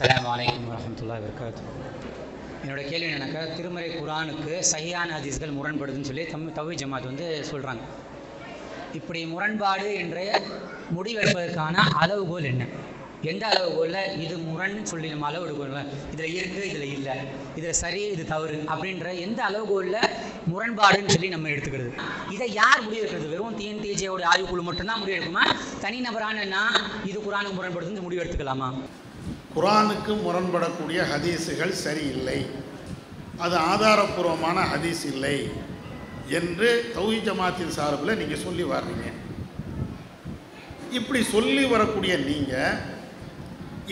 அஸ்லாம் வலைக்கம் வரமத்துல்லா வரகாத்து என்னோட கேள்வி என்னன்னாக்கா திருமறை குரானுக்கு சஹியான ஹதீஸ்கள் முரண்படுதுன்னு சொல்லி தம் தவி ஜமாத் வந்து சொல்கிறாங்க இப்படி முரண்பாடு என்ற முடிவெடுப்பதற்கான அளவுகோல் என்ன? எந்த அளவுகோலில்? இது முரண்னு சொல்லி நம்ம அளவு எடுக்கணும் இதில் இருக்குது இதில் இல்லை. இதில் சரி இது தவறு அப்படின்ற எந்த அளவுகோலில் முரண்பாடுன்னு சொல்லி நம்ம எடுத்துக்கிறது? இதை யார் முடிவெடுக்கிறது? வெறும் டிஎன்டிஜேயோட ஆய்வுக்குழு மட்டும்தான் முடிவெடுக்குமா? தனிநபரான நான் இது குரானுக்கு முரண்படுதுன்னு முடிவு எடுத்துக்கலாமா குரானுக்கு முரண்படக்கூடிய ஹதீஸுகள் சரியில்லை. அது ஆதாரப்பூர்வமான ஹதீஸ் இல்லை என்று தௌஹி ஜமாத்தின் சார்பில் நீங்கள் சொல்லி வர்றீங்க. இப்படி சொல்லி வரக்கூடிய நீங்கள்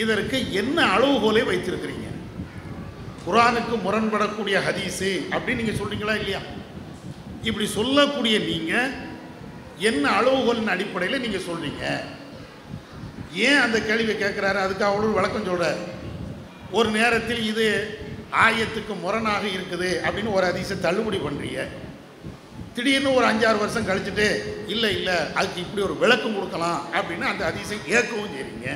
இதற்கு என்ன அளவுகோலை வைத்திருக்கிறீங்க? குரானுக்கு முரண்படக்கூடிய ஹதீஸு அப்படின்னு நீங்கள் சொல்கிறீங்களா இல்லையா? இப்படி சொல்லக்கூடிய நீங்கள் என்ன அளவுகோலின் அடிப்படையில் நீங்கள் சொல்கிறீங்க ஏன் அந்த கேள்வி கேட்குறாரு? அதுக்கு அவ்வளோ விளக்கம் சொல்கிறார் ஒரு நேரத்தில் இது ஆயத்துக்கு முரணாக இருக்குது அப்படின்னு ஒரு அதிசயம் தள்ளுபடி பண்ணுறீங்க திடீர்னு ஒரு அஞ்சாறு வருஷம் கழிச்சுட்டு இல்லை இல்லை அதுக்கு இப்படி ஒரு விளக்கம் கொடுக்கலாம் அப்படின்னு அந்த அதிசயம் ஏற்கவும் செய்றீங்க.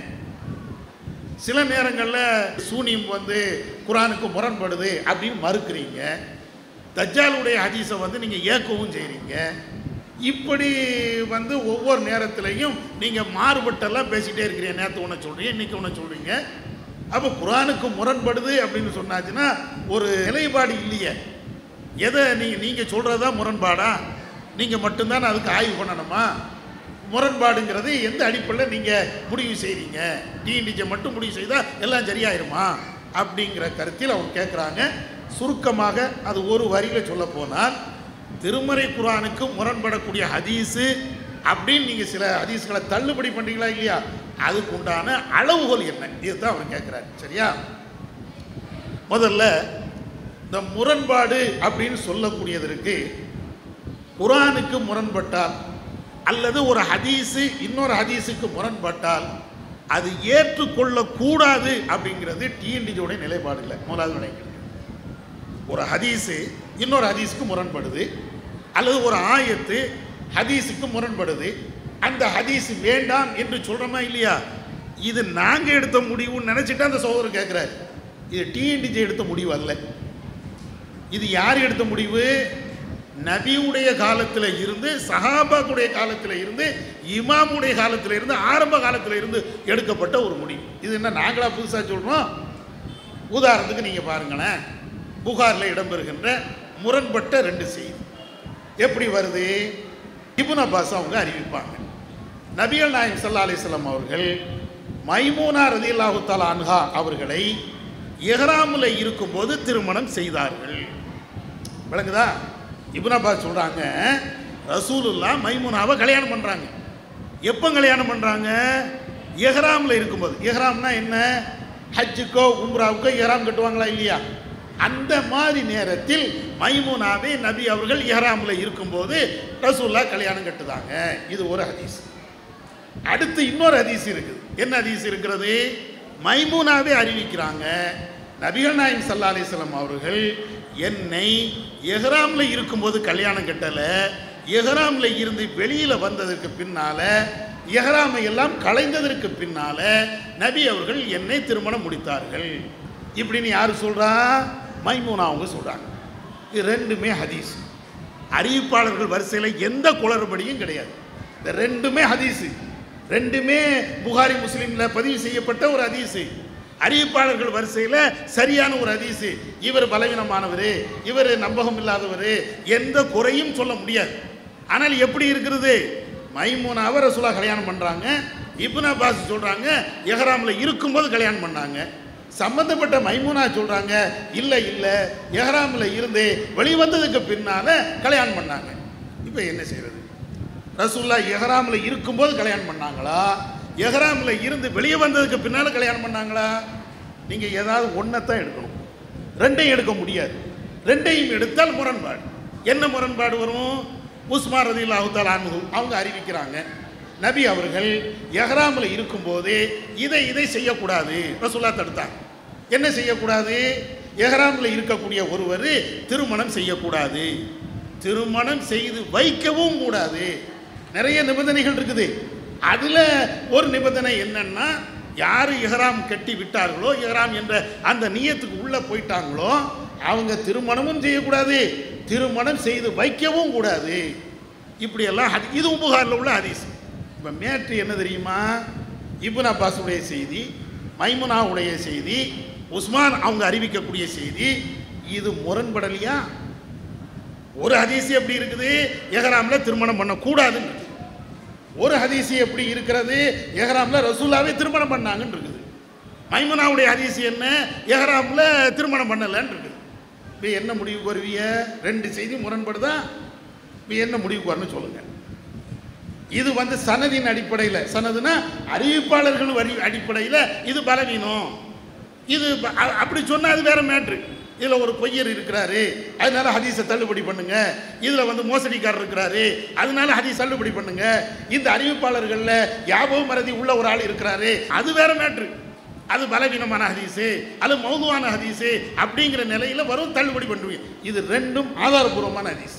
சில நேரங்களில் சூனியம் வந்து குரானுக்கு முரண்படுது அப்படின்னு மறுக்கிறீங்க. தஜ்ஜாலுடைய ஹதீஸை வந்து நீங்கள் ஏற்கவும் செய்கிறீங்க இப்படி வந்து ஒவ்வொரு நேரத்திலையும் நீங்கள் மாறுபட்டெல்லாம் பேசிகிட்டே இருக்கிறீங்க. நேற்று ஒன்று சொல்கிறீங்க இன்றைக்கி ஒன்று சொல்கிறீங்க அப்போ குரானுக்கு முரண்படுது அப்படின்னு சொன்னாச்சுன்னா ஒரு நிலைப்பாடு இல்லையே. எதை நீங்கள் நீங்கள் சொல்கிறது தான் முரண்பாடா? நீங்கள் மட்டும்தான் அதுக்கு ஆய்வு பண்ணணுமா? முரண்பாடுங்கிறது எந்த அடிப்படையில் நீங்கள் முடிவு செய்கிறீங்க டிஎன்டிஜை மட்டும் முடிவு செய்தால் எல்லாம் சரியாயிருமா? அப்படிங்கிற கருத்தில் அவங்க கேட்குறாங்க சுருக்கமாக அது ஒரு வரியில் சொல்ல போனால் திருமறை குரானுக்கு முரண்படக்கூடிய ஹதீஸு அப்படின்னு நீங்கள் சில ஹதீஸ்களை தள்ளுபடி பண்ணுறீங்களா இல்லையா? அதுக்கு உண்டான அளவுகோல் என்ன? இதுதான் அவர் கேட்குறாரு. சரியா? முதல்ல இந்த முரண்பாடு அப்படின்னு சொல்லக்கூடியதற்கு குரானுக்கு முரண்பட்டால் அல்லது ஒரு ஹதீஸு இன்னொரு ஹதீஸுக்கு முரண்பட்டால் அது ஏற்றுக்கொள்ளக்கூடாது அப்படிங்கிறது டிஎன்டிஜியோடைய நிலைப்பாடு இல்லை. முதலாவது நினைக்கிறேன் ஒரு ஹதீஸு இன்னொரு ஹதீஸுக்கு முரண்படுது. அல்லது ஒரு ஆயத்து ஹதீஸுக்கு முரண்படுது. அந்த ஹதீஸ் வேண்டாம் என்று சொல்கிறோமா இல்லையா? இது நாங்கள் எடுத்த முடிவுன்னு நினச்சிட்டு அந்த சகோதரர் கேட்குறாரு இது டிஎன்டிஜி எடுத்த முடிவு அல்ல. இது யார் எடுத்த முடிவு? நபியுடைய காலத்தில் இருந்து சஹாபாக்குடைய காலத்தில் இருந்து இமாமுடைய காலத்தில் இருந்து ஆரம்ப காலத்தில் இருந்து எடுக்கப்பட்ட ஒரு முடிவு. இது என்ன நாங்களாக புதுசாக சொல்கிறோம் உதாரணத்துக்கு நீங்கள் பாருங்களேன். புகாரில் இடம்பெறுகின்ற முரண்பட்ட ரெண்டு செய்தி. எப்படி வருது? இபுன் அப்பாஸ் அவங்க அறிவிப்பாங்க. நபிகள் நாயம் சல்லா அலிஸ்லாம் அவர்கள் மைமூனா ரதியல்லாஹு தலா அன்ஹா அவர்களை எஹராமில் இருக்கும்போது திருமணம் செய்தார்கள். விளங்குதா? இபுன் அப்பாஸ் சொல்கிறாங்க ரசூலுல்லா மைமூனாவை கல்யாணம் பண்ணுறாங்க எப்போ கல்யாணம் பண்ணுறாங்க எஹராமில் இருக்கும்போது. எஹராம்னா என்ன? ஹஜ்ஜுக்கோ உம்ராவுக்கோ எஹராம் கட்டுவாங்களா இல்லையா? அந்த மாதிரி நேரத்தில் மைமுனாவே நபி அவர்கள் இஹராமில் இருக்கும்போது ரசூல்லா கல்யாணம் கட்டுதாங்க. இது ஒரு ஹதீஸ். அடுத்து இன்னொரு ஹதீஸ் இருக்குது. என்ன ஹதீஸ் இருக்கிறது? மைமூனாவே அறிவிக்கிறாங்க. நபிகள் நாயம் சல்லா அலிஸ்லாம் அவர்கள் என்னை எஹ்ராமில் இருக்கும்போது கல்யாணம் கட்டலை. எஹ்ராமில் இருந்து வெளியில் வந்ததற்கு பின்னால் எஹ்ராமை எல்லாம் கலைந்ததற்கு பின்னால் நபி அவர்கள் என்னை திருமணம் முடித்தார்கள். இப்படின்னு யார் சொல்கிறா மைமூனா அவங்க சொல்கிறாங்க இது ரெண்டுமே ஹதீஸ். அறிவிப்பாளர்கள் வரிசையில் எந்த குளறுபடியும் கிடையாது. இந்த ரெண்டுமே ஹதீஸு. ரெண்டுமே புகாரி முஸ்லீமில் பதிவு செய்யப்பட்ட ஒரு ஹதீஸு. அறிவிப்பாளர்கள் வரிசையில் சரியான ஒரு ஹதீஸு. இவர் பலவீனமானவர் இவர் நம்பகம் இல்லாதவர் எந்த குறையும் சொல்ல முடியாது. ஆனால் எப்படி இருக்கிறது? மைமூனாவை ரசூலா கல்யாணம் பண்ணுறாங்க இப்னா பாஸ் சொல்கிறாங்க எஹராமில் இருக்கும்போது கல்யாணம் பண்ணாங்க. சம்பந்தப்பட்ட மைமூனா சொல்கிறாங்க இல்லை இல்லை எஹராமில் இருந்து வெளிவந்ததுக்கு பின்னால் கல்யாணம் பண்ணாங்க. இப்போ என்ன செய்கிறது ரசூல்லா எஹராமில் இருக்கும்போது கல்யாணம் பண்ணாங்களா? எஹராமில் இருந்து வெளியே வந்ததுக்கு பின்னால் கல்யாணம் பண்ணாங்களா? நீங்கள் ஏதாவது ஒன்றைத்தான் எடுக்கணும். ரெண்டையும் எடுக்க முடியாது. ரெண்டையும் எடுத்தால் முரண்பாடு. என்ன முரண்பாடு வரும்? உஸ்மான் ரதில் அவுத்தால் அன்ஹு அவங்க அறிவிக்கிறாங்க நபி அவர்கள் எஹராமில் இருக்கும்போது இதை இதை செய்யக்கூடாது. ரசூல்லா தடுத்தாங்க. என்ன செய்யக்கூடாது? எஹராமில் இருக்கக்கூடிய ஒருவர் திருமணம் செய்யக்கூடாது. திருமணம் செய்து வைக்கவும் கூடாது. நிறைய நிபந்தனைகள் இருக்குது. அதில் ஒரு நிபந்தனை என்னன்னா யார் இஹராம் கட்டி விட்டார்களோ இஹராம் என்ற அந்த நியத்துக்கு உள்ளே போயிட்டாங்களோ அவங்க திருமணமும் செய்யக்கூடாது. திருமணம் செய்து வைக்கவும் கூடாது. இப்படியெல்லாம் இது இதுவும் உள்ள ஹதீஸ். இப்போ மேட்ரு என்ன தெரியுமா? யிபுனா பாசுடைய செய்தி மைமுனாவுடைய செய்தி உஸ்மான் அவங்க அறிவிக்கக்கூடிய செய்தி இது முரண்படலையா? ஒரு ஹதீசி எப்படி இருக்குது? எஹராமில் திருமணம் பண்ணக்கூடாதுன்னு. இருக்குது ஒரு ஹதீசி எப்படி இருக்கிறது? எஹராமில் ரசூலாவே திருமணம் பண்ணாங்கன்னு இருக்குது. மைமனாவுடைய ஹதீசி என்ன? எஹராமில் திருமணம் பண்ணலன்னு இருக்குது. இப்போ என்ன முடிவுக்கு வருவீங்க? ரெண்டு செய்தி முரண்படுதா? இப்போ என்ன முடிவுக்கு வரணும்னு சொல்லுங்கள் இது வந்து சனதின் அடிப்படையில். சனதுனா அறிவிப்பாளர்கள் வரி அடிப்படையில் இது பலவீனம். இது அப்படி சொன்னால் அது வேற மேட்ரு. இதில் ஒரு பொய்யர் இருக்கிறாரு. அதனால ஹதீஸை தள்ளுபடி பண்ணுங்க. இதில் வந்து மோசடிக்காரர் இருக்கிறாரு. அதனால ஹதீஸ் தள்ளுபடி பண்ணுங்க. இந்த அறிவிப்பாளர்களில் யாபகம் மறதி உள்ள ஒரு ஆள் இருக்கிறாரு. அது வேற மேட்ரு. அது பலவீனமான ஹதீஸு. அது மௌதுவான ஹதீஸு அப்படிங்கிற நிலையில் வரும் தள்ளுபடி பண்ணுவீங்க. இது ரெண்டும் ஆதாரபூர்வமான ஹதீஸ்.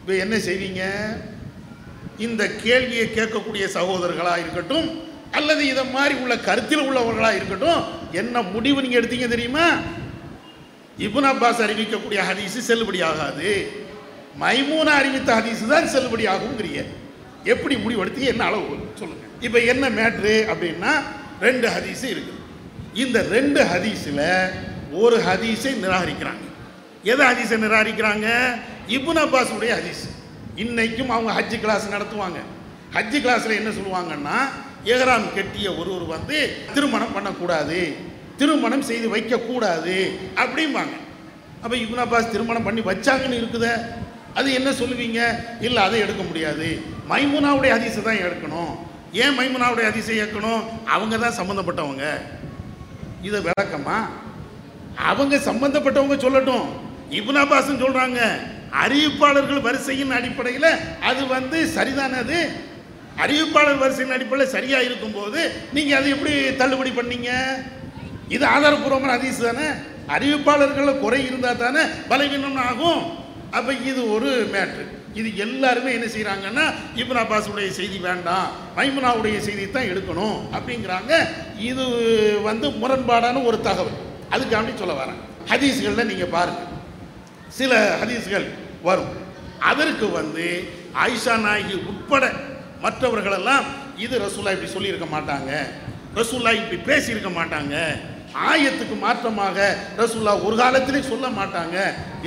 இப்போ என்ன செய்வீங்க? இந்த கேள்வியை கேட்கக்கூடிய சகோதரர்களாக இருக்கட்டும் அல்லது இதை மாதிரி உள்ள கருத்தில் உள்ளவர்களாக இருக்கட்டும் என்ன முடிவு நீங்கள் எடுத்தீங்க தெரியுமா? இபுன் அப்பாஸ் அறிவிக்கக்கூடிய ஹதீஸு செல்லுபடி ஆகாது மைமூனா அறிவித்த ஹதீஸு தான் செல்லுபடி ஆகுங்கிறீங்க எப்படி முடிவு என்ன அளவு சொல்லுங்கள் இப்போ என்ன மேட்ரு அப்படின்னா ரெண்டு ஹதீஸு இருக்குது. இந்த ரெண்டு ஹதீஸில் ஒரு ஹதீஸை நிராகரிக்கிறாங்க. எதை ஹதீஸை நிராகரிக்கிறாங்க? இபுன் அப்பாஸுடைய ஹதீஸ். இன்னைக்கும் அவங்க ஹஜ்ஜு கிளாஸ் நடத்துவாங்க. ஹஜ்ஜு கிளாஸில் என்ன சொல்லுவாங்கன்னா ஏகராம் கெட்டிய ஒருவர் வந்து திருமணம் பண்ணக்கூடாது திருமணம் செய்து வைக்கக்கூடாது அப்படிம்பாங்க. அப்போ இப்னு அப்பாஸ் திருமணம் பண்ணி வச்சாங்கன்னு இருக்குத அது என்ன சொல்லுவீங்க? இல்லை அதை எடுக்க முடியாது. மைமுனாவுடைய அதிசை தான் எடுக்கணும். ஏன் மைமுனாவுடைய அதிசை எடுக்கணும்? அவங்க தான் சம்மந்தப்பட்டவங்க இதை விளக்கமா? அவங்க சம்மந்தப்பட்டவங்க சொல்லட்டும். இப்னு அப்பாஸ்னு சொல்கிறாங்க அறிவிப்பாளர்கள் வரிசையின் அடிப்படையில் அது வந்து சரிதானது? அறிவிப்பாளர் வரிசையின் அடிப்படையில் சரியாக இருக்கும்போது நீங்கள் அதை எப்படி தள்ளுபடி பண்ணீங்க? இது ஆதாரப்பூர்வமான அதிசு தானே? அறிவிப்பாளர்கள் குறை இருந்தால் தானே பலவீனம் ஆகும். அப்போ இது ஒரு மேட்ரு. இது எல்லாருமே என்ன செய்கிறாங்கன்னா இப்னு பாசுடைய செய்தி வேண்டாம் மைமுனாவுடைய செய்தி தான் எடுக்கணும் அப்படிங்கிறாங்க. இது வந்து முரண்பாடான ஒரு தகவல். அதுக்காண்டி சொல்ல வரேன். ஹதீஸ்களில் நீங்கள் பாருங்கள் சில ஹதீஸ்கள் வரும். அதற்கு வந்து ஆயிஷா நாயகி உட்பட மற்றவர்களெல்லாம் இது ரசூல்லா இப்படி சொல்லியிருக்க மாட்டாங்க. ரசூல்லா இப்படி பேசியிருக்க மாட்டாங்க. ஆயத்துக்கு மாற்றமாக ரசூல்லா ஒரு காலத்திலே சொல்ல மாட்டாங்க.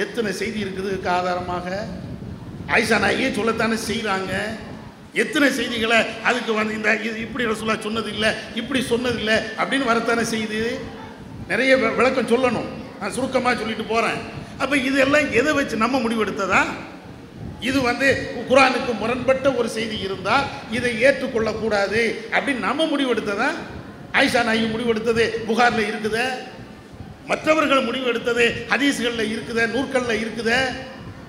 எத்தனை செய்தி இருக்குதுக்கு ஆதாரமாக? ஆயிஷா நாயகியே சொல்லத்தானே செய்கிறாங்க எத்தனை செய்திகளை அதுக்கு வந்து இந்த இது இப்படி ரசூலா சொன்னது இல்லை இப்படி சொன்னது இல்லை அப்படின்னு வரத்தானே செய்து நிறைய விளக்கம் சொல்லணும். நான் சுருக்கமாக சொல்லிட்டு போகிறேன் அப்போ இதெல்லாம் எதை வச்சு நம்ம முடிவெடுத்ததா? இது வந்து குரானுக்கு முரண்பட்ட ஒரு செய்தி இருந்தால் இதை ஏற்றுக்கொள்ளக்கூடாது அப்படின்னு நம்ம முடிவெடுத்ததா? ஆயிஷா நாயகி முடிவெடுத்தது புகாரில் இருக்குதே. மற்றவர்கள் முடிவெடுத்தது ஹதீஸ்களில் இருக்குதே நூற்களில் இருக்குதே.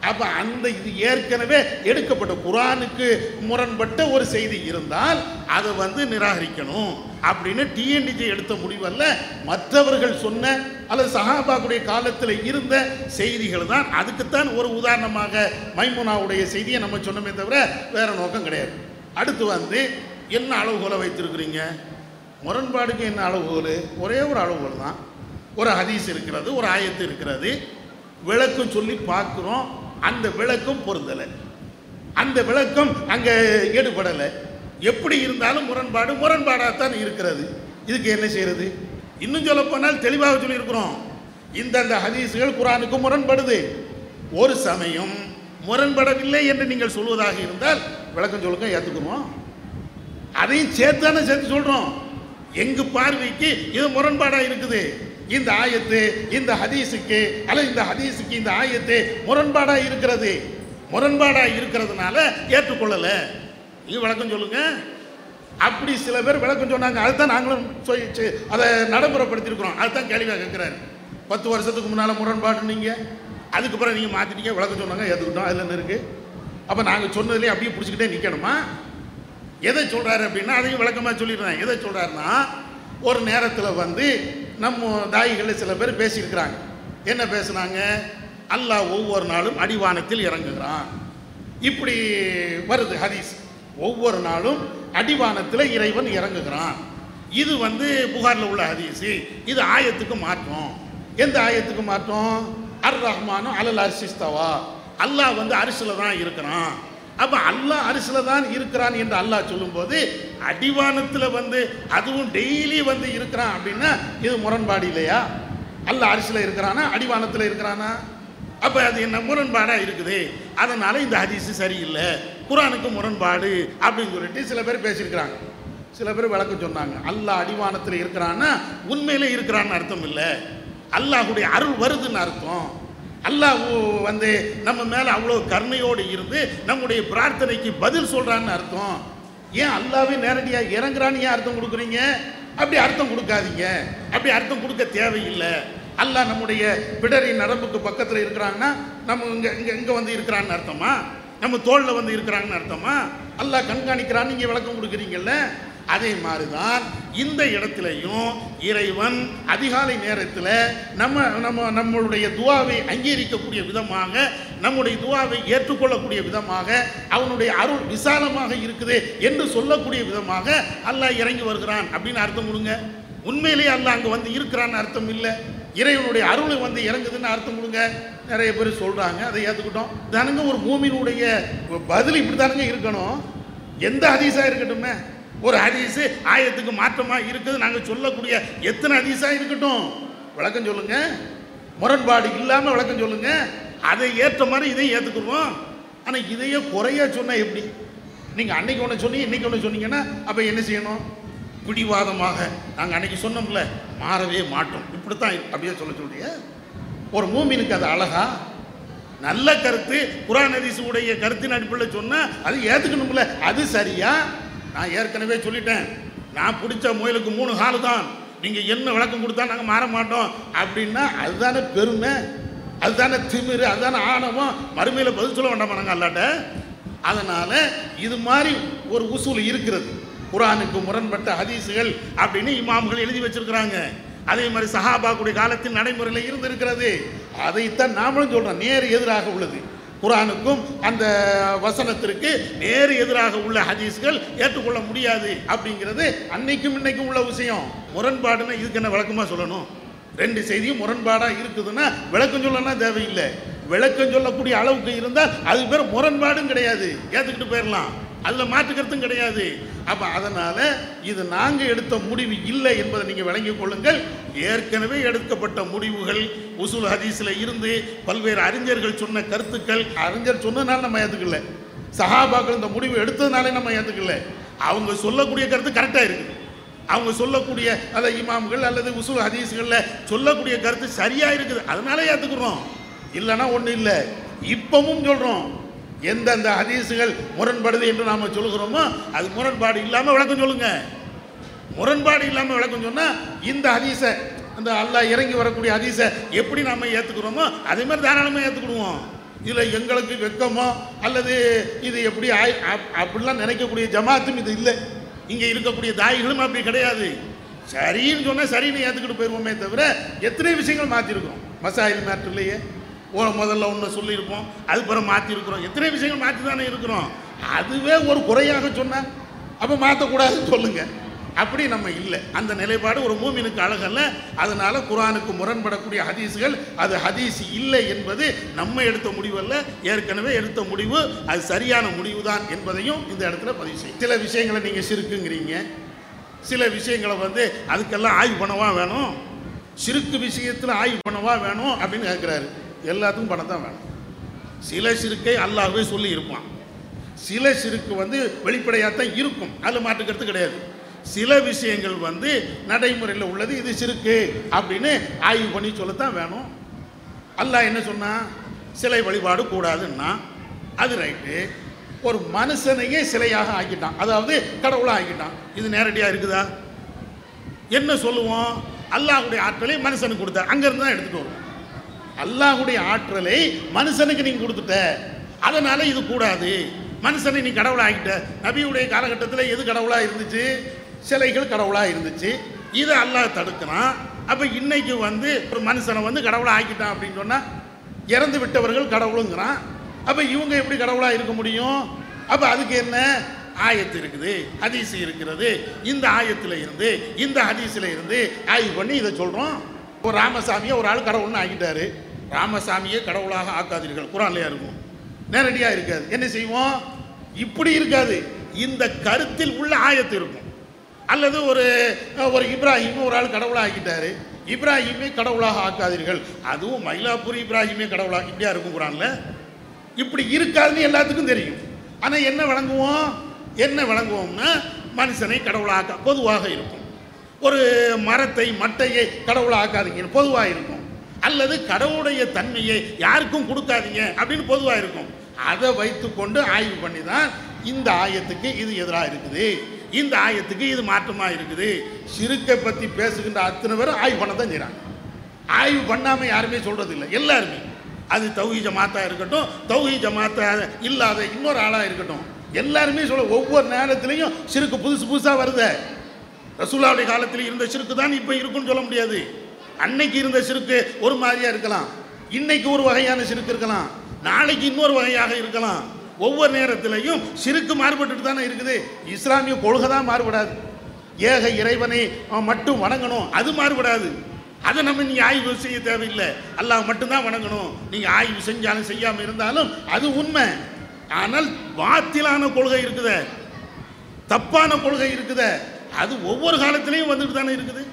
அப்போ அந்த இது ஏற்கனவே எடுக்கப்பட்ட குரானுக்கு முரண்பட்ட ஒரு செய்தி இருந்தால் அதை வந்து நிராகரிக்கணும் அப்படின்னு டிஎன்டிஜி எடுத்த முடிவல்ல. மற்றவர்கள் சொன்ன அல்லது சஹாபாக்குடைய காலத்தில் இருந்த செய்திகள் தான். அதுக்குத்தான் ஒரு உதாரணமாக மைமுனாவுடைய செய்தியை நம்ம சொன்னோமே தவிர வேற நோக்கம் கிடையாது. அடுத்து வந்து என்ன அளவுகோலை வைத்திருக்கிறீங்க? முரண்பாடுக்கு என்ன அளவுகோல்? ஒரே ஒரு அளவுகோல் தான் ஒரு ஹதீஸ் இருக்கிறது ஒரு ஆயத்து இருக்கிறது. விளக்கு சொல்லி பார்க்குறோம். அந்த விளக்கம் பொருந்தலை. அந்த விளக்கம் அங்கே ஈடுபடலை. எப்படி இருந்தாலும் முரண்பாடு முரண்பாடாகத்தான் இருக்கிறது. இதுக்கு என்ன செய்யறது? இன்னும் சொல்ல போனால் தெளிவாக சொல்லியிருக்கிறோம். இந்தந்த ஹதீஸுகள் குரானுக்கு முரண்படுது. ஒரு சமயம் முரண்படவில்லை என்று நீங்கள் சொல்வதாக இருந்தால் விளக்கம் சொல்லுங்க ஏற்றுக்குறோம் அதையும் சேர்த்தானே சேர்த்து சொல்கிறோம் எங்கு பார்வைக்கு இது முரண்பாடாக இருக்குது? இந்த ஆயத்து இந்த ஹதீஸுக்கு அல்ல இந்த ஹதீஸுக்கு இந்த ஆயத்து முரண்பாடாக இருக்கிறது. முரண்பாடாக இருக்கிறதுனால ஏற்றுக்கொள்ளலை. இது விளக்கம் சொல்லுங்க. அப்படி சில பேர் விளக்கம் சொன்னாங்க. அதுதான் நாங்களும் சொல்லிச்சு அதை நடைமுறைப்படுத்தியிருக்கிறோம். அதுதான் கேள்வியாக கேட்குறாரு. பத்து வருஷத்துக்கு முன்னால் முரண்பாடு நீங்கள் அதுக்கப்புறம் நீங்கள் மாற்றிட்டீங்க விளக்கம் சொன்னாங்க. ஏற்றுக்கிட்டோம் அதில் இருக்குது அப்போ நாங்கள் சொன்னதுலேயே அப்படியே பிடிச்சிக்கிட்டே நிற்கணுமா எதை சொல்கிறாரு அப்படின்னா அதையும் விளக்கமாக சொல்லிடுறேன். எதை சொல்கிறாருன்னா ஒரு நேரத்தில் வந்து நம்ம தாயிகளில் சில பேர் பேசியிருக்கிறாங்க. என்ன பேசுனாங்க? அல்லாஹ் ஒவ்வொரு நாளும் அடிவானத்தில் இறங்குகிறான். இப்படி வருது ஹதீஸ். ஒவ்வொரு நாளும் அடிவானத்தில் இறைவன் இறங்குகிறான். இது வந்து புகாரில் உள்ள ஹதீஸு. இது ஆயத்துக்கு மாற்றம். எந்த ஆயத்துக்கு மாற்றம்? அர் ரஹ்மானும் அலல் அரிசிஸ்தவா அல்லாஹ் வந்து அரிசில் தான் இருக்கிறான். அப்போ அல்லாஹ் அரிசில் தான் இருக்கிறான் என்று அல்லாஹ் சொல்லும்போது அடிவானத்தில் வந்து அதுவும் டெய்லி வந்து இருக்கிறான் அப்படின்னா இது முரண்பாடு இல்லையா? அல்லாஹ் அரிசில் இருக்கிறானா? அடிவானத்தில் இருக்கிறானா? அப்போ அது என்ன முரண்பாடாக இருக்குது? அதனால் இந்த ஹதீஸு சரியில்லை. குரானுக்கு முரண்பாடு அப்படின்னு சொல்லிட்டு சில பேர் பேசியிருக்கிறாங்க. சில பேர் விளக்கம் சொன்னாங்க. அல்லாஹ் அடிவானத்தில் இருக்கிறான்னா உண்மையிலே இருக்கிறான்னு அர்த்தம் இல்லை. அல்லாஹுடைய அருள் வருதுன்னு அர்த்தம். அல்லாஹ் வந்து நம்ம மேலே அவ்வளோ கருணையோடு இருந்து நம்முடைய பிரார்த்தனைக்கு பதில் சொல்கிறான்னு அர்த்தம். ஏன் அல்லாவே நேரடியாக இறங்குறான்னு ஏன் அர்த்தம் கொடுக்குறீங்க? அப்படி அர்த்தம் கொடுக்காதீங்க. அப்படி அர்த்தம் கொடுக்க தேவையில்லை. அல்லாஹ் நம்முடைய பிடரி நரம்புக்கு பக்கத்தில் இருக்கிறாங்கன்னா நம்ம இங்கே இங்கே இங்கே வந்து இருக்கிறான்னு அர்த்தமா? நம்ம தோளில் வந்து இருக்கிறாங்கன்னு அர்த்தமா? அல்லாஹ் கண்காணிக்கிறான்னு நீங்கள் விளக்கம் கொடுக்குறீங்கல்ல? அதே மாதிரி தான் இந்த இடத்துலையும் இறைவன் அதிகாலை நேரத்தில் நம்ம நம்ம நம்மளுடைய துவாவை அங்கீகரிக்கக்கூடிய விதமாக நம்முடைய துவாவை ஏற்றுக்கொள்ளக்கூடிய விதமாக அவனுடைய அருள் விசாலமாக இருக்குது என்று சொல்லக்கூடிய விதமாக அல்லாஹ் இறங்கி வருகிறான் அப்படின்னு அர்த்தம் கொடுங்க. உண்மையிலேயே அல்லாஹ் அங்கே வந்து இருக்கிறான்னு அர்த்தம் இல்லை. இறைவனுடைய அருள் வந்து இறங்குதுன்னு அர்த்தம் கொடுங்க. நிறைய பேர் சொல்கிறாங்க அதை ஏற்றுக்கிட்டோம் தானுங்க ஒரு பூமியினுடைய பதில் இப்படி தானுங்க இருக்கணும்? எந்த ஹதீஸாக இருக்கட்டுமே. ஒரு ஹதீஸு ஆயத்துக்கு மாற்றமாக இருக்குது. நாங்கள் சொல்லக்கூடிய எத்தனை ஹதீஸாக இருக்கட்டும். விளக்கம் சொல்லுங்க. முரண்பாடு இல்லாமல் விளக்கம் சொல்லுங்க. அதை ஏற்ற மாதிரி இதையும் ஏற்றுக்குருவோம் ஆனால் இதையே குறையா சொன்னால் எப்படி? நீங்கள் அன்னைக்கு ஒன்று சொன்னீங்க இன்னைக்கு ஒன்று சொன்னீங்கன்னா அப்போ என்ன செய்யணும்? பிடிவாதமாக. நாங்கள் அன்னைக்கு சொன்னோம்ல மாறவே மாட்டோம். இப்படித்தான் அப்படியே சொல்ல சொல்லிய ஒரு மூமினுக்கு அது அழகா? நல்ல கருத்து குரான் ஹதீஸுடைய கருத்தின் அடிப்படையில் சொன்னால் அது ஏற்றுக்கணும்ல அது சரியா? நான் ஏற்கனவே சொல்லிட்டேன். நான் பிடிச்ச முயலுக்கு மூணு காலு தான். நீங்கள் என்ன விளக்கம் கொடுத்தா நாங்கள் மாற மாட்டோம். அப்படின்னா அதுதானே பெருமை. அதுதானே திமிரு அதுதானே ஆணவம். மறுமையில் பதில் சொல்ல வேண்டாமா நாங்கள் அல்லாட்ட. அதனால் இது மாதிரி ஒரு உசூல் இருக்கிறது. குரானுக்கு முரண்பட்ட ஹதீஸுகள் அப்படின்னு இமாம்கள் எழுதி வச்சிருக்கிறாங்க. அதே மாதிரி சஹாபாக்குடைய காலத்தில் நடைமுறையில் இருந்திருக்கிறது. அதைத்தான் நாமளும் சொல்கிறோம் நேர் எதிராக உள்ளது. குரானுக்கும் அந்த வசனத்திற்கு நேர் எதிராக உள்ள ஹதீஸ்கள் ஏற்றுக்கொள்ள முடியாது அப்படிங்கிறது அன்னைக்கும் இன்னைக்கும் உள்ள விஷயம். முரண்பாடுன்னா இதுக்கு என்ன விளக்கமாக சொல்லணும்? ரெண்டு செய்தியும் முரண்பாடாக இருக்குதுன்னா விளக்கம் சொல்லனா தேவையில்லை. விளக்கம் சொல்லக்கூடிய அளவுக்கு இருந்தால் அது பேர் முரண்பாடும் கிடையாது. ஏற்றுக்கிட்டு போயிடலாம் அதில் மாற்றுக்கிறதும் கிடையாது. அப்போ அதனால் இது நாங்கள் எடுத்த முடிவு இல்லை என்பதை நீங்கள் விளங்கிக் கொள்ளுங்கள். ஏற்கனவே எடுக்கப்பட்ட முடிவுகள் உசூல் ஹதீஸில் இருந்து பல்வேறு அறிஞர்கள் சொன்ன கருத்துக்கள் அறிஞர் சொன்னதுனால நம்ம ஏற்றுக்கல சஹாபாக்கள் இந்த முடிவு எடுத்ததுனாலே நம்ம ஏற்றுக்கல அவங்க சொல்லக்கூடிய கருத்து கரெக்டாக இருக்குது. அவங்க சொல்லக்கூடிய அல்ல இமாம்கள் அல்லது உசூல் ஹதீஸ்களில் சொல்லக்கூடிய கருத்து சரியாக இருக்குது. அதனால ஏற்றுக்குறோம் இல்லைன்னா ஒன்றும் இல்லை. இப்பவும் சொல்கிறோம் எந்தெந்த ஹதீஸுகள் முரண்படுது என்று நாம் சொல்லுகிறோமோ அது முரண்பாடு இல்லாமல் விளக்கம் சொல்லுங்க. முரண்பாடு இல்லாமல் விளக்கம் சொன்னால் இந்த ஹதீஸை அந்த அல்லாஹ் இறங்கி வரக்கூடிய ஹதீஸை எப்படி நாம் ஏற்றுக்கிறோமோ அதே மாதிரி தாராளமாக ஏற்றுக்கிடுவோம் இதில் எங்களுக்கு வெக்கமோ அல்லது இது எப்படி ஆய் அப்- அப்படிலாம் நினைக்கக்கூடிய ஜமாத்தும் இது இல்லை. இங்கே இருக்கக்கூடிய தாய்களும் அப்படி கிடையாது. சரின்னு சொன்னால் சரின்னு ஏற்றுக்கிட்டு போயிடுவோமே தவிர எத்தனை விஷயங்கள் மாற்றிருக்கோம் மசாயில் மேட்டர்லையே ஓ முதல்ல ஒன்று சொல்லியிருப்போம் அது பிறகு மாற்றிருக்கிறோம் எத்தனை விஷயங்கள் மாற்றி தானே இருக்கிறோம். அதுவே ஒரு குறையாக சொன்னால் அப்போ மாற்றக்கூடாதுன்னு சொல்லுங்கள் அப்படி நம்ம இல்லை. அந்த நிலைப்பாடு ஒரு மூமினுக்கு அழகல்ல. அதனால குரானுக்கு முரண்படக்கூடிய ஹதீஸுகள் அது ஹதீஸ் இல்லை என்பது நம்ம எடுத்த முடிவல்ல. ஏற்கனவே எடுத்த முடிவு அது சரியான முடிவு தான் என்பதையும் இந்த இடத்துல பதிவு செய்யும். சில விஷயங்களை நீங்கள் சிறுக்குங்கிறீங்க. சில விஷயங்களை வந்து அதுக்கெல்லாம் ஆய்வு பண்ணவா வேணும்? சிறுக்கு விஷயத்தில் ஆய்வு பண்ணவா வேணும்? அப்படின்னு கேட்குறாரு எல்லாத்துக்கும் பணம் தான் வேணும். சில சிறுக்கை அல்லாவே சொல்லி இருப்பான். சில சிறுக்கு வந்து வெளிப்படையாக தான் இருக்கும். அதில் மாட்டுக்கிறது கிடையாது. சில விஷயங்கள் வந்து நடைமுறையில் உள்ளது இது சிறுக்கு அப்படின்னு ஆய்வு பண்ணி சொல்லத்தான் வேணும். அல்லாஹ் என்ன சொன்னான் சிலை வழிபாடு கூடாதுன்னா அது ரைட்டு. ஒரு மனுஷனையே சிலையாக ஆக்கிட்டான். அதாவது கடவுளாக ஆக்கிட்டான். இது நேரடியாக இருக்குதா? என்ன சொல்லுவோம்? அல்லாஹுடைய ஆற்றலை மனுஷனுக்கு கொடுத்தா. அங்கேருந்து தான் எடுத்துகிட்டு வருவோம். அல்லாஹுடைய ஆற்றலை மனுஷனுக்கு நீங்கள் கொடுத்துட்ட. அதனால இது கூடாது. மனுஷனை நீ கடவுளாகிட்ட நபியுடைய காலகட்டத்தில் எது கடவுளாக இருந்துச்சு? சிலைகள் கடவுளாக இருந்துச்சு. இதை அல்லாஹ் தடுக்கிறான் அப்போ இன்னைக்கு வந்து ஒரு மனுஷனை வந்து கடவுளாக ஆக்கிட்டான் அப்படின்னு சொன்னால் இறந்து விட்டவர்கள் கடவுளுங்கிறான். அப்போ இவங்க எப்படி கடவுளாக இருக்க முடியும்? அப்போ அதுக்கு என்ன? ஆயத்து இருக்குது ஹதீஸ் இருக்கிறது. இந்த ஆயத்தில் இருந்து இந்த ஹதீஸில் இருந்து ஆய்வு பண்ணி இதை சொல்கிறோம் ஒரு ராமசாமியை ஒரு ஆள் கடவுள்னு ஆகிட்டாரு ராமசாமியை கடவுளாக ஆக்காதீர்கள். குரான்லையா இருக்கும். நேரடியாக இருக்காது. என்ன செய்வோம்? இப்படி இருக்காது. இந்த கருத்தில் உள்ள ஆயத்து இருக்கும். அல்லது ஒரு ஒரு இப்ராஹிம் ஒரு ஆள் கடவுளாக ஆக்கிட்டாரு இப்ராஹிமை கடவுளாக ஆக்காதீர்கள். அதுவும் மயிலாப்பூர் இப்ராஹிமே கடவுளாக இப்படியா இருக்கும் குரான்ல? இப்படி இருக்காதுன்னு எல்லாத்துக்கும் தெரியும். ஆனால் என்ன வழங்குவோம்? என்ன வழங்குவோம்னா மனுஷனை கடவுளாக பொதுவாக இருக்கும். ஒரு மரத்தை மட்டையை கடவுளாக ஆக்காதீங்க பொதுவாக இருக்கும். அல்லது கடவுளுடைய தன்மையை யாருக்கும் கொடுக்காதீங்க அப்படின்னு பொதுவாக இருக்கும். அதை வைத்துக்கொண்டு ஆய்வு பண்ணி தான் இந்த ஆயத்துக்கு இது எதிராக இருக்குது. இந்த ஆயத்துக்கு இது மாற்றமாக இருக்குது. சிறுக்கை பற்றி பேசுகின்ற அத்தனை பேரும் ஆய்வு பண்ண தான் செய்கிறாங்க ஆய்வு பண்ணாமல் யாருமே சொல்கிறது இல்லை எல்லாருமே. அது தௌஹி ஜமாத்தா இருக்கட்டும் தௌஹி ஜமாத்தா இல்லாத இன்னொரு ஆளாக இருக்கட்டும். எல்லாருமே சொல்ல ஒவ்வொரு நேரத்துலையும் சிறுக்கு புதுசு புதுசாக வருதே. ரசூலாவுடைய காலத்தில் இருந்த சிறுக்கு தான் இப்போ இருக்குன்னு சொல்ல முடியாது. அன்னைக்கு இருந்த சிறுக்கு ஒரு மாதிரியாக இருக்கலாம். இன்னைக்கு ஒரு வகையான சிறுக்கு இருக்கலாம். நாளைக்கு இன்னொரு வகையாக இருக்கலாம். ஒவ்வொரு நேரத்திலையும் சிறுக்கு மாறுபட்டுட்டு தானே இருக்குது. இஸ்லாமிய கொள்கை தான் மாறுபடாது. ஏக இறைவனை மட்டும் வணங்கணும் அது மாறுபடாது. அதை நம்ம நீங்கள் ஆய்வு செய்ய தேவையில்லை. அல்லாஹ் மட்டும்தான் வணங்கணும். நீங்கள் ஆய்வு செஞ்சாலும் செய்யாமல் இருந்தாலும் அது உண்மை. ஆனால் வாத்திலான கொள்கை இருக்குத. தப்பான கொள்கை இருக்குத. அது ஒவ்வொரு காலத்திலையும் வந்துட்டு தானே இருக்குது.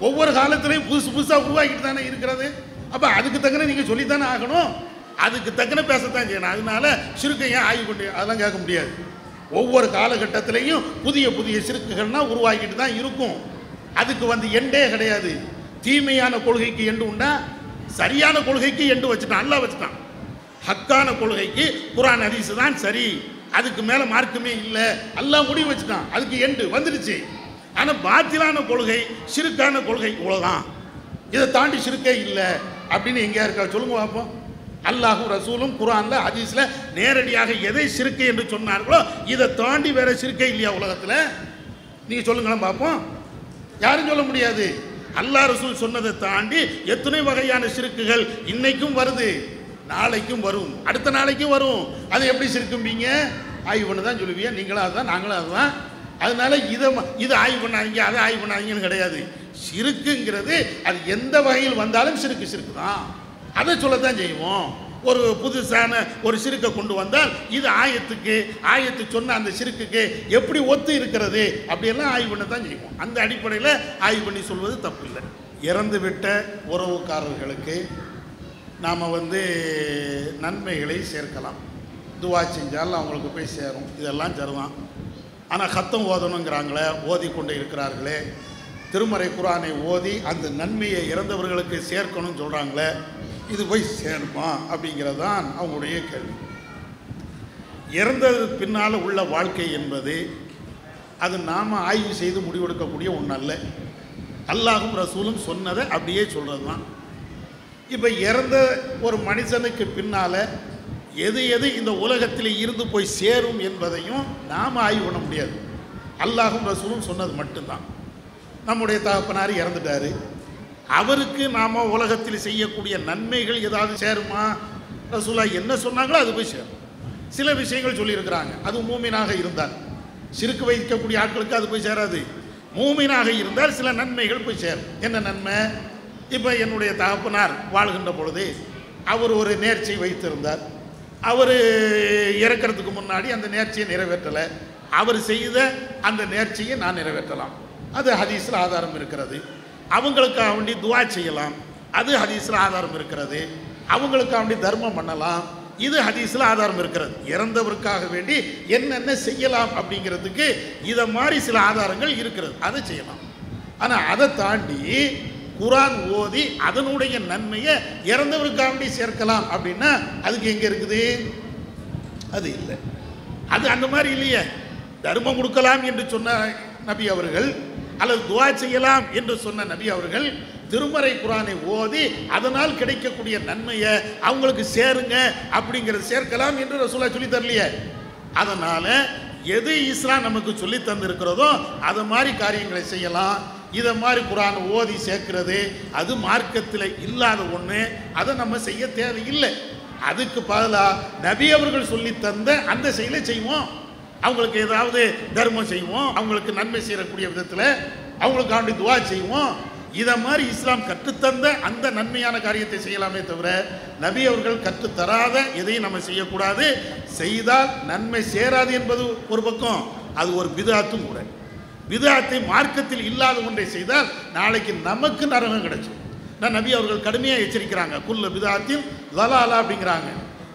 ஒவ்வொரு காலத்திலையும் புதுசு புதுசாக உருவாக்கிட்டு தானே இருக்கிறது. அப்போ அதுக்கு தக்கன நீங்கள் சொல்லித்தானே ஆகணும். அதுக்கு தக்கன பேசத்தான் செய்யணும். அதனால சிறுக்கை ஏன் ஆகி பண்ணி அதெல்லாம் கேட்க முடியாது. ஒவ்வொரு காலகட்டத்திலையும் புதிய புதிய சிறுக்குகள்னா உருவாக்கிட்டு தான் இருக்கும். அதுக்கு வந்து எண்டே கிடையாது. தீமையான கொள்கைக்கு எண்டு உண்டா? சரியான கொள்கைக்கு எண்டு வச்சுட்டான். நல்லா வச்சுட்டான். ஹக்கான கொள்கைக்கு குரான் அரிசு தான் சரி. அதுக்கு மேலே மார்க்குமே இல்லை. எல்லாம் முடிவு வச்சுட்டான். அதுக்கு எண்டு. வந்துடுச்சு. ஆனால் பாத்திலான கொள்கை சிறுக்கான கொள்கை இவ்வளோதான் இதை தாண்டி சிறுக்கே இல்லை அப்படின்னு எங்கேயா இருக்கா சொல்லுங்க பார்ப்போம். அல்லாஹும் ரசூலும் குரான்ல ஹதீஸ்ல நேரடியாக எதை சிறுக்கை என்று சொன்னார்களோ இதை தாண்டி வேற சிறுக்கை இல்லையா உலகத்தில்? நீங்கள் சொல்லுங்களேன் பார்ப்போம். யாரும் சொல்ல முடியாது. அல்லாஹ் ரசூல் சொன்னதை தாண்டி எத்தனை வகையான சிறுக்குகள் இன்னைக்கும் வருது. நாளைக்கும் வரும். அடுத்த நாளைக்கும் வரும். அது எப்படி சிறுக்கும்பீங்க? ஆய்வு தான் சொல்லுவீங்க நீங்களும் அதுதான் நாங்களும் அதுதான். அதனால இதை இதை ஆய்வு பண்ணாதீங்க அதை ஆய்வு பண்ணாதீங்கன்னு கிடையாது. சிறுக்குங்கிறது அது எந்த வகையில் வந்தாலும் சிறுக்கு சிறுக்கு தான். அதை சொல்லத்தான் செய்வோம். ஒரு புதுசான ஒரு சிறுக்கை கொண்டு வந்தால் இது ஆயத்துக்கு ஆயத்து சொன்ன அந்த சிறுக்குக்கு எப்படி ஒத்து இருக்கிறது அப்படியெல்லாம் ஆய்வு பண்ண தான் செய்வோம். அந்த அடிப்படையில் ஆய்வு பண்ணி சொல்வது தப்பு இல்லை இறந்து விட்ட உறவுக்காரர்களுக்கு நாம் வந்து நன்மைகளை சேர்க்கலாம். துவா செஞ்சால் அவங்களுக்கு போய் சேரும். இதெல்லாம் தருவான் ஆனால் கத்தம் ஓதணுங்கிறாங்களே ஓதி கொண்டு இருக்கிறார்களே. திருமறை குரானை ஓதி அந்த நன்மையை இறந்தவர்களுக்கு சேர்க்கணும்னு சொல்கிறாங்களே இது போய் சேருமா அப்படிங்கிறது தான் அவங்களுடைய கேள்வி. இறந்தது பின்னால் உள்ள வாழ்க்கை என்பது அது நாம் ஆய்வு செய்து முடிவெடுக்கக்கூடிய ஒன்று அல்ல அல்லாஹும் ரசூலும் சொன்னதை அப்படியே சொல்கிறது தான் இப்போ இறந்த ஒரு மனுஷனுக்கு பின்னால் எது எது இந்த உலகத்தில் இருந்து போய் சேரும் என்பதையும் நாம் ஆய்வு பண்ண முடியாது. அல்லாஹும் ரசூலும் சொன்னது மட்டும்தான். நம்முடைய தகப்பனார் இறந்துட்டாரு. அவருக்கு நாம் உலகத்தில் செய்யக்கூடிய நன்மைகள் ஏதாவது சேருமா? ரசூலா என்ன சொன்னாங்களோ அது போய் சேரும். சில விஷயங்கள் சொல்லியிருக்கிறாங்க. அது மூமினாக இருந்தால். சிறுக்கு வைக்கக்கூடிய ஆட்களுக்கு அது போய் சேராது. மூமினாக இருந்தால் சில நன்மைகள் போய் சேரும். என்ன நன்மை? இப்போ என்னுடைய தகப்பனார் வாழ்கின்ற பொழுது அவர் ஒரு நேர்ச்சி வைத்திருந்தார். அவர் இறக்கிறதுக்கு முன்னாடி அந்த நேர்ச்சியை நிறைவேற்றலை. அவர் செய்த அந்த நேர்ச்சியை நான் நிறைவேற்றலாம். அது ஹதீஸில் ஆதாரம் இருக்கிறது. அவங்களுக்காக வேண்டி துவா செய்யலாம். அது ஹதீஸில் ஆதாரம் இருக்கிறது. அவங்களுக்காக வேண்டி தர்மம் பண்ணலாம். இது ஹதீஸில் ஆதாரம் இருக்கிறது. இறந்தவருக்காக வேண்டி என்னென்ன செய்யலாம் அப்படிங்கிறதுக்கு இதை மாதிரி சில ஆதாரங்கள் இருக்கிறது. அதை செய்யலாம். ஆனால் அதை தாண்டி குரான் ஓதி அதனுடைய நன்மையை இறந்தவருக்காண்டி சேர்க்கலாம் அப்படின்னா அதுக்கு எங்கே இருக்குது? அது இல்லை. அது அந்த மாதிரி இல்லையே. தர்மம் கொடுக்கலாம் என்று சொன்ன நபி அவர்கள் அல்லது துவா செய்யலாம் என்று சொன்ன நபி அவர்கள் திருமறை குரானை ஓதி அதனால் கிடைக்கக்கூடிய நன்மையை அவங்களுக்கு சேருங்க அப்படிங்கிறத சேர்க்கலாம் என்று ரசூலா சொல்லி தரலையே. அதனால எது இஸ்லாம் நமக்கு சொல்லி தந்திருக்கிறதோ அது மாதிரி காரியங்களை செய்யலாம். இதை மாதிரி குரான் ஓதி சேர்க்கிறது அது மார்க்கத்தில் இல்லாத ஒன்று அதை நம்ம செய்ய தேவையில்லை. அதுக்கு பதிலாக நபி அவர்கள் சொல்லி தந்த அந்த செயலை செய்வோம். அவங்களுக்கு ஏதாவது தர்மம் செய்வோம் அவங்களுக்கு நன்மை செய்யக்கூடிய விதத்தில் அவங்களுக்கு ஆண்டு துவா செய்வோம். இதை மாதிரி இஸ்லாம் கற்றுத்தந்த அந்த நன்மையான காரியத்தை செய்யலாமே தவிர நபி அவர்கள் கற்றுத்தராத எதையும் நம்ம செய்யக்கூடாது. செய்தால் நன்மை சேராது என்பது ஒரு பக்கம் அது ஒரு விதாத்தும் கூட. விதாத்தை மார்க்கத்தில் இல்லாத ஒன்றை செய்தால் நாளைக்கு நமக்கு நரகம் கிடைச்சிடும் நான் நபி அவர்கள் கடுமையாக எச்சரிக்கிறாங்க. குல்ல விதாத்தில் லலாலா அப்படிங்கிறாங்க.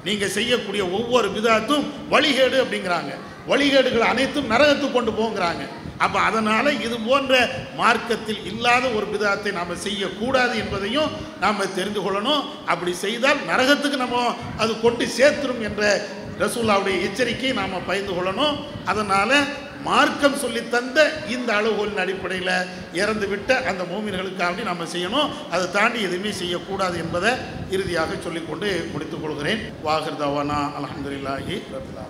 நீங்கள் செய்யக்கூடிய ஒவ்வொரு விதாத்தும் வழிகேடு அப்படிங்கிறாங்க. வழிகேடுகள் அனைத்தும் நரகத்துக்கு கொண்டு போங்கிறாங்க. அப்போ அதனால் இது போன்ற மார்க்கத்தில் இல்லாத ஒரு விதத்தை நாம் செய்யக்கூடாது என்பதையும் நாம் தெரிந்து கொள்ளணும். அப்படி செய்தால் நரகத்துக்கு நம்ம அது கொண்டு சேர்த்துரும் என்ற ரசூல்லாவுடைய எச்சரிக்கையை நாம் பயந்து கொள்ளணும். அதனால் மார்க்கம் சொல்லி தந்த இந்த அளவுகோலின் அடிப்படையில் இறந்து விட்ட அந்த மூமின்களுக்காக நம்ம செய்யணும். அதை தாண்டி எதுவுமே செய்யக்கூடாது என்பதை இறுதியாக சொல்லிக்கொண்டு முடித்துக் கொள்கிறேன். வாகர் தவானா அலமதுல்லாஹி ரபிலா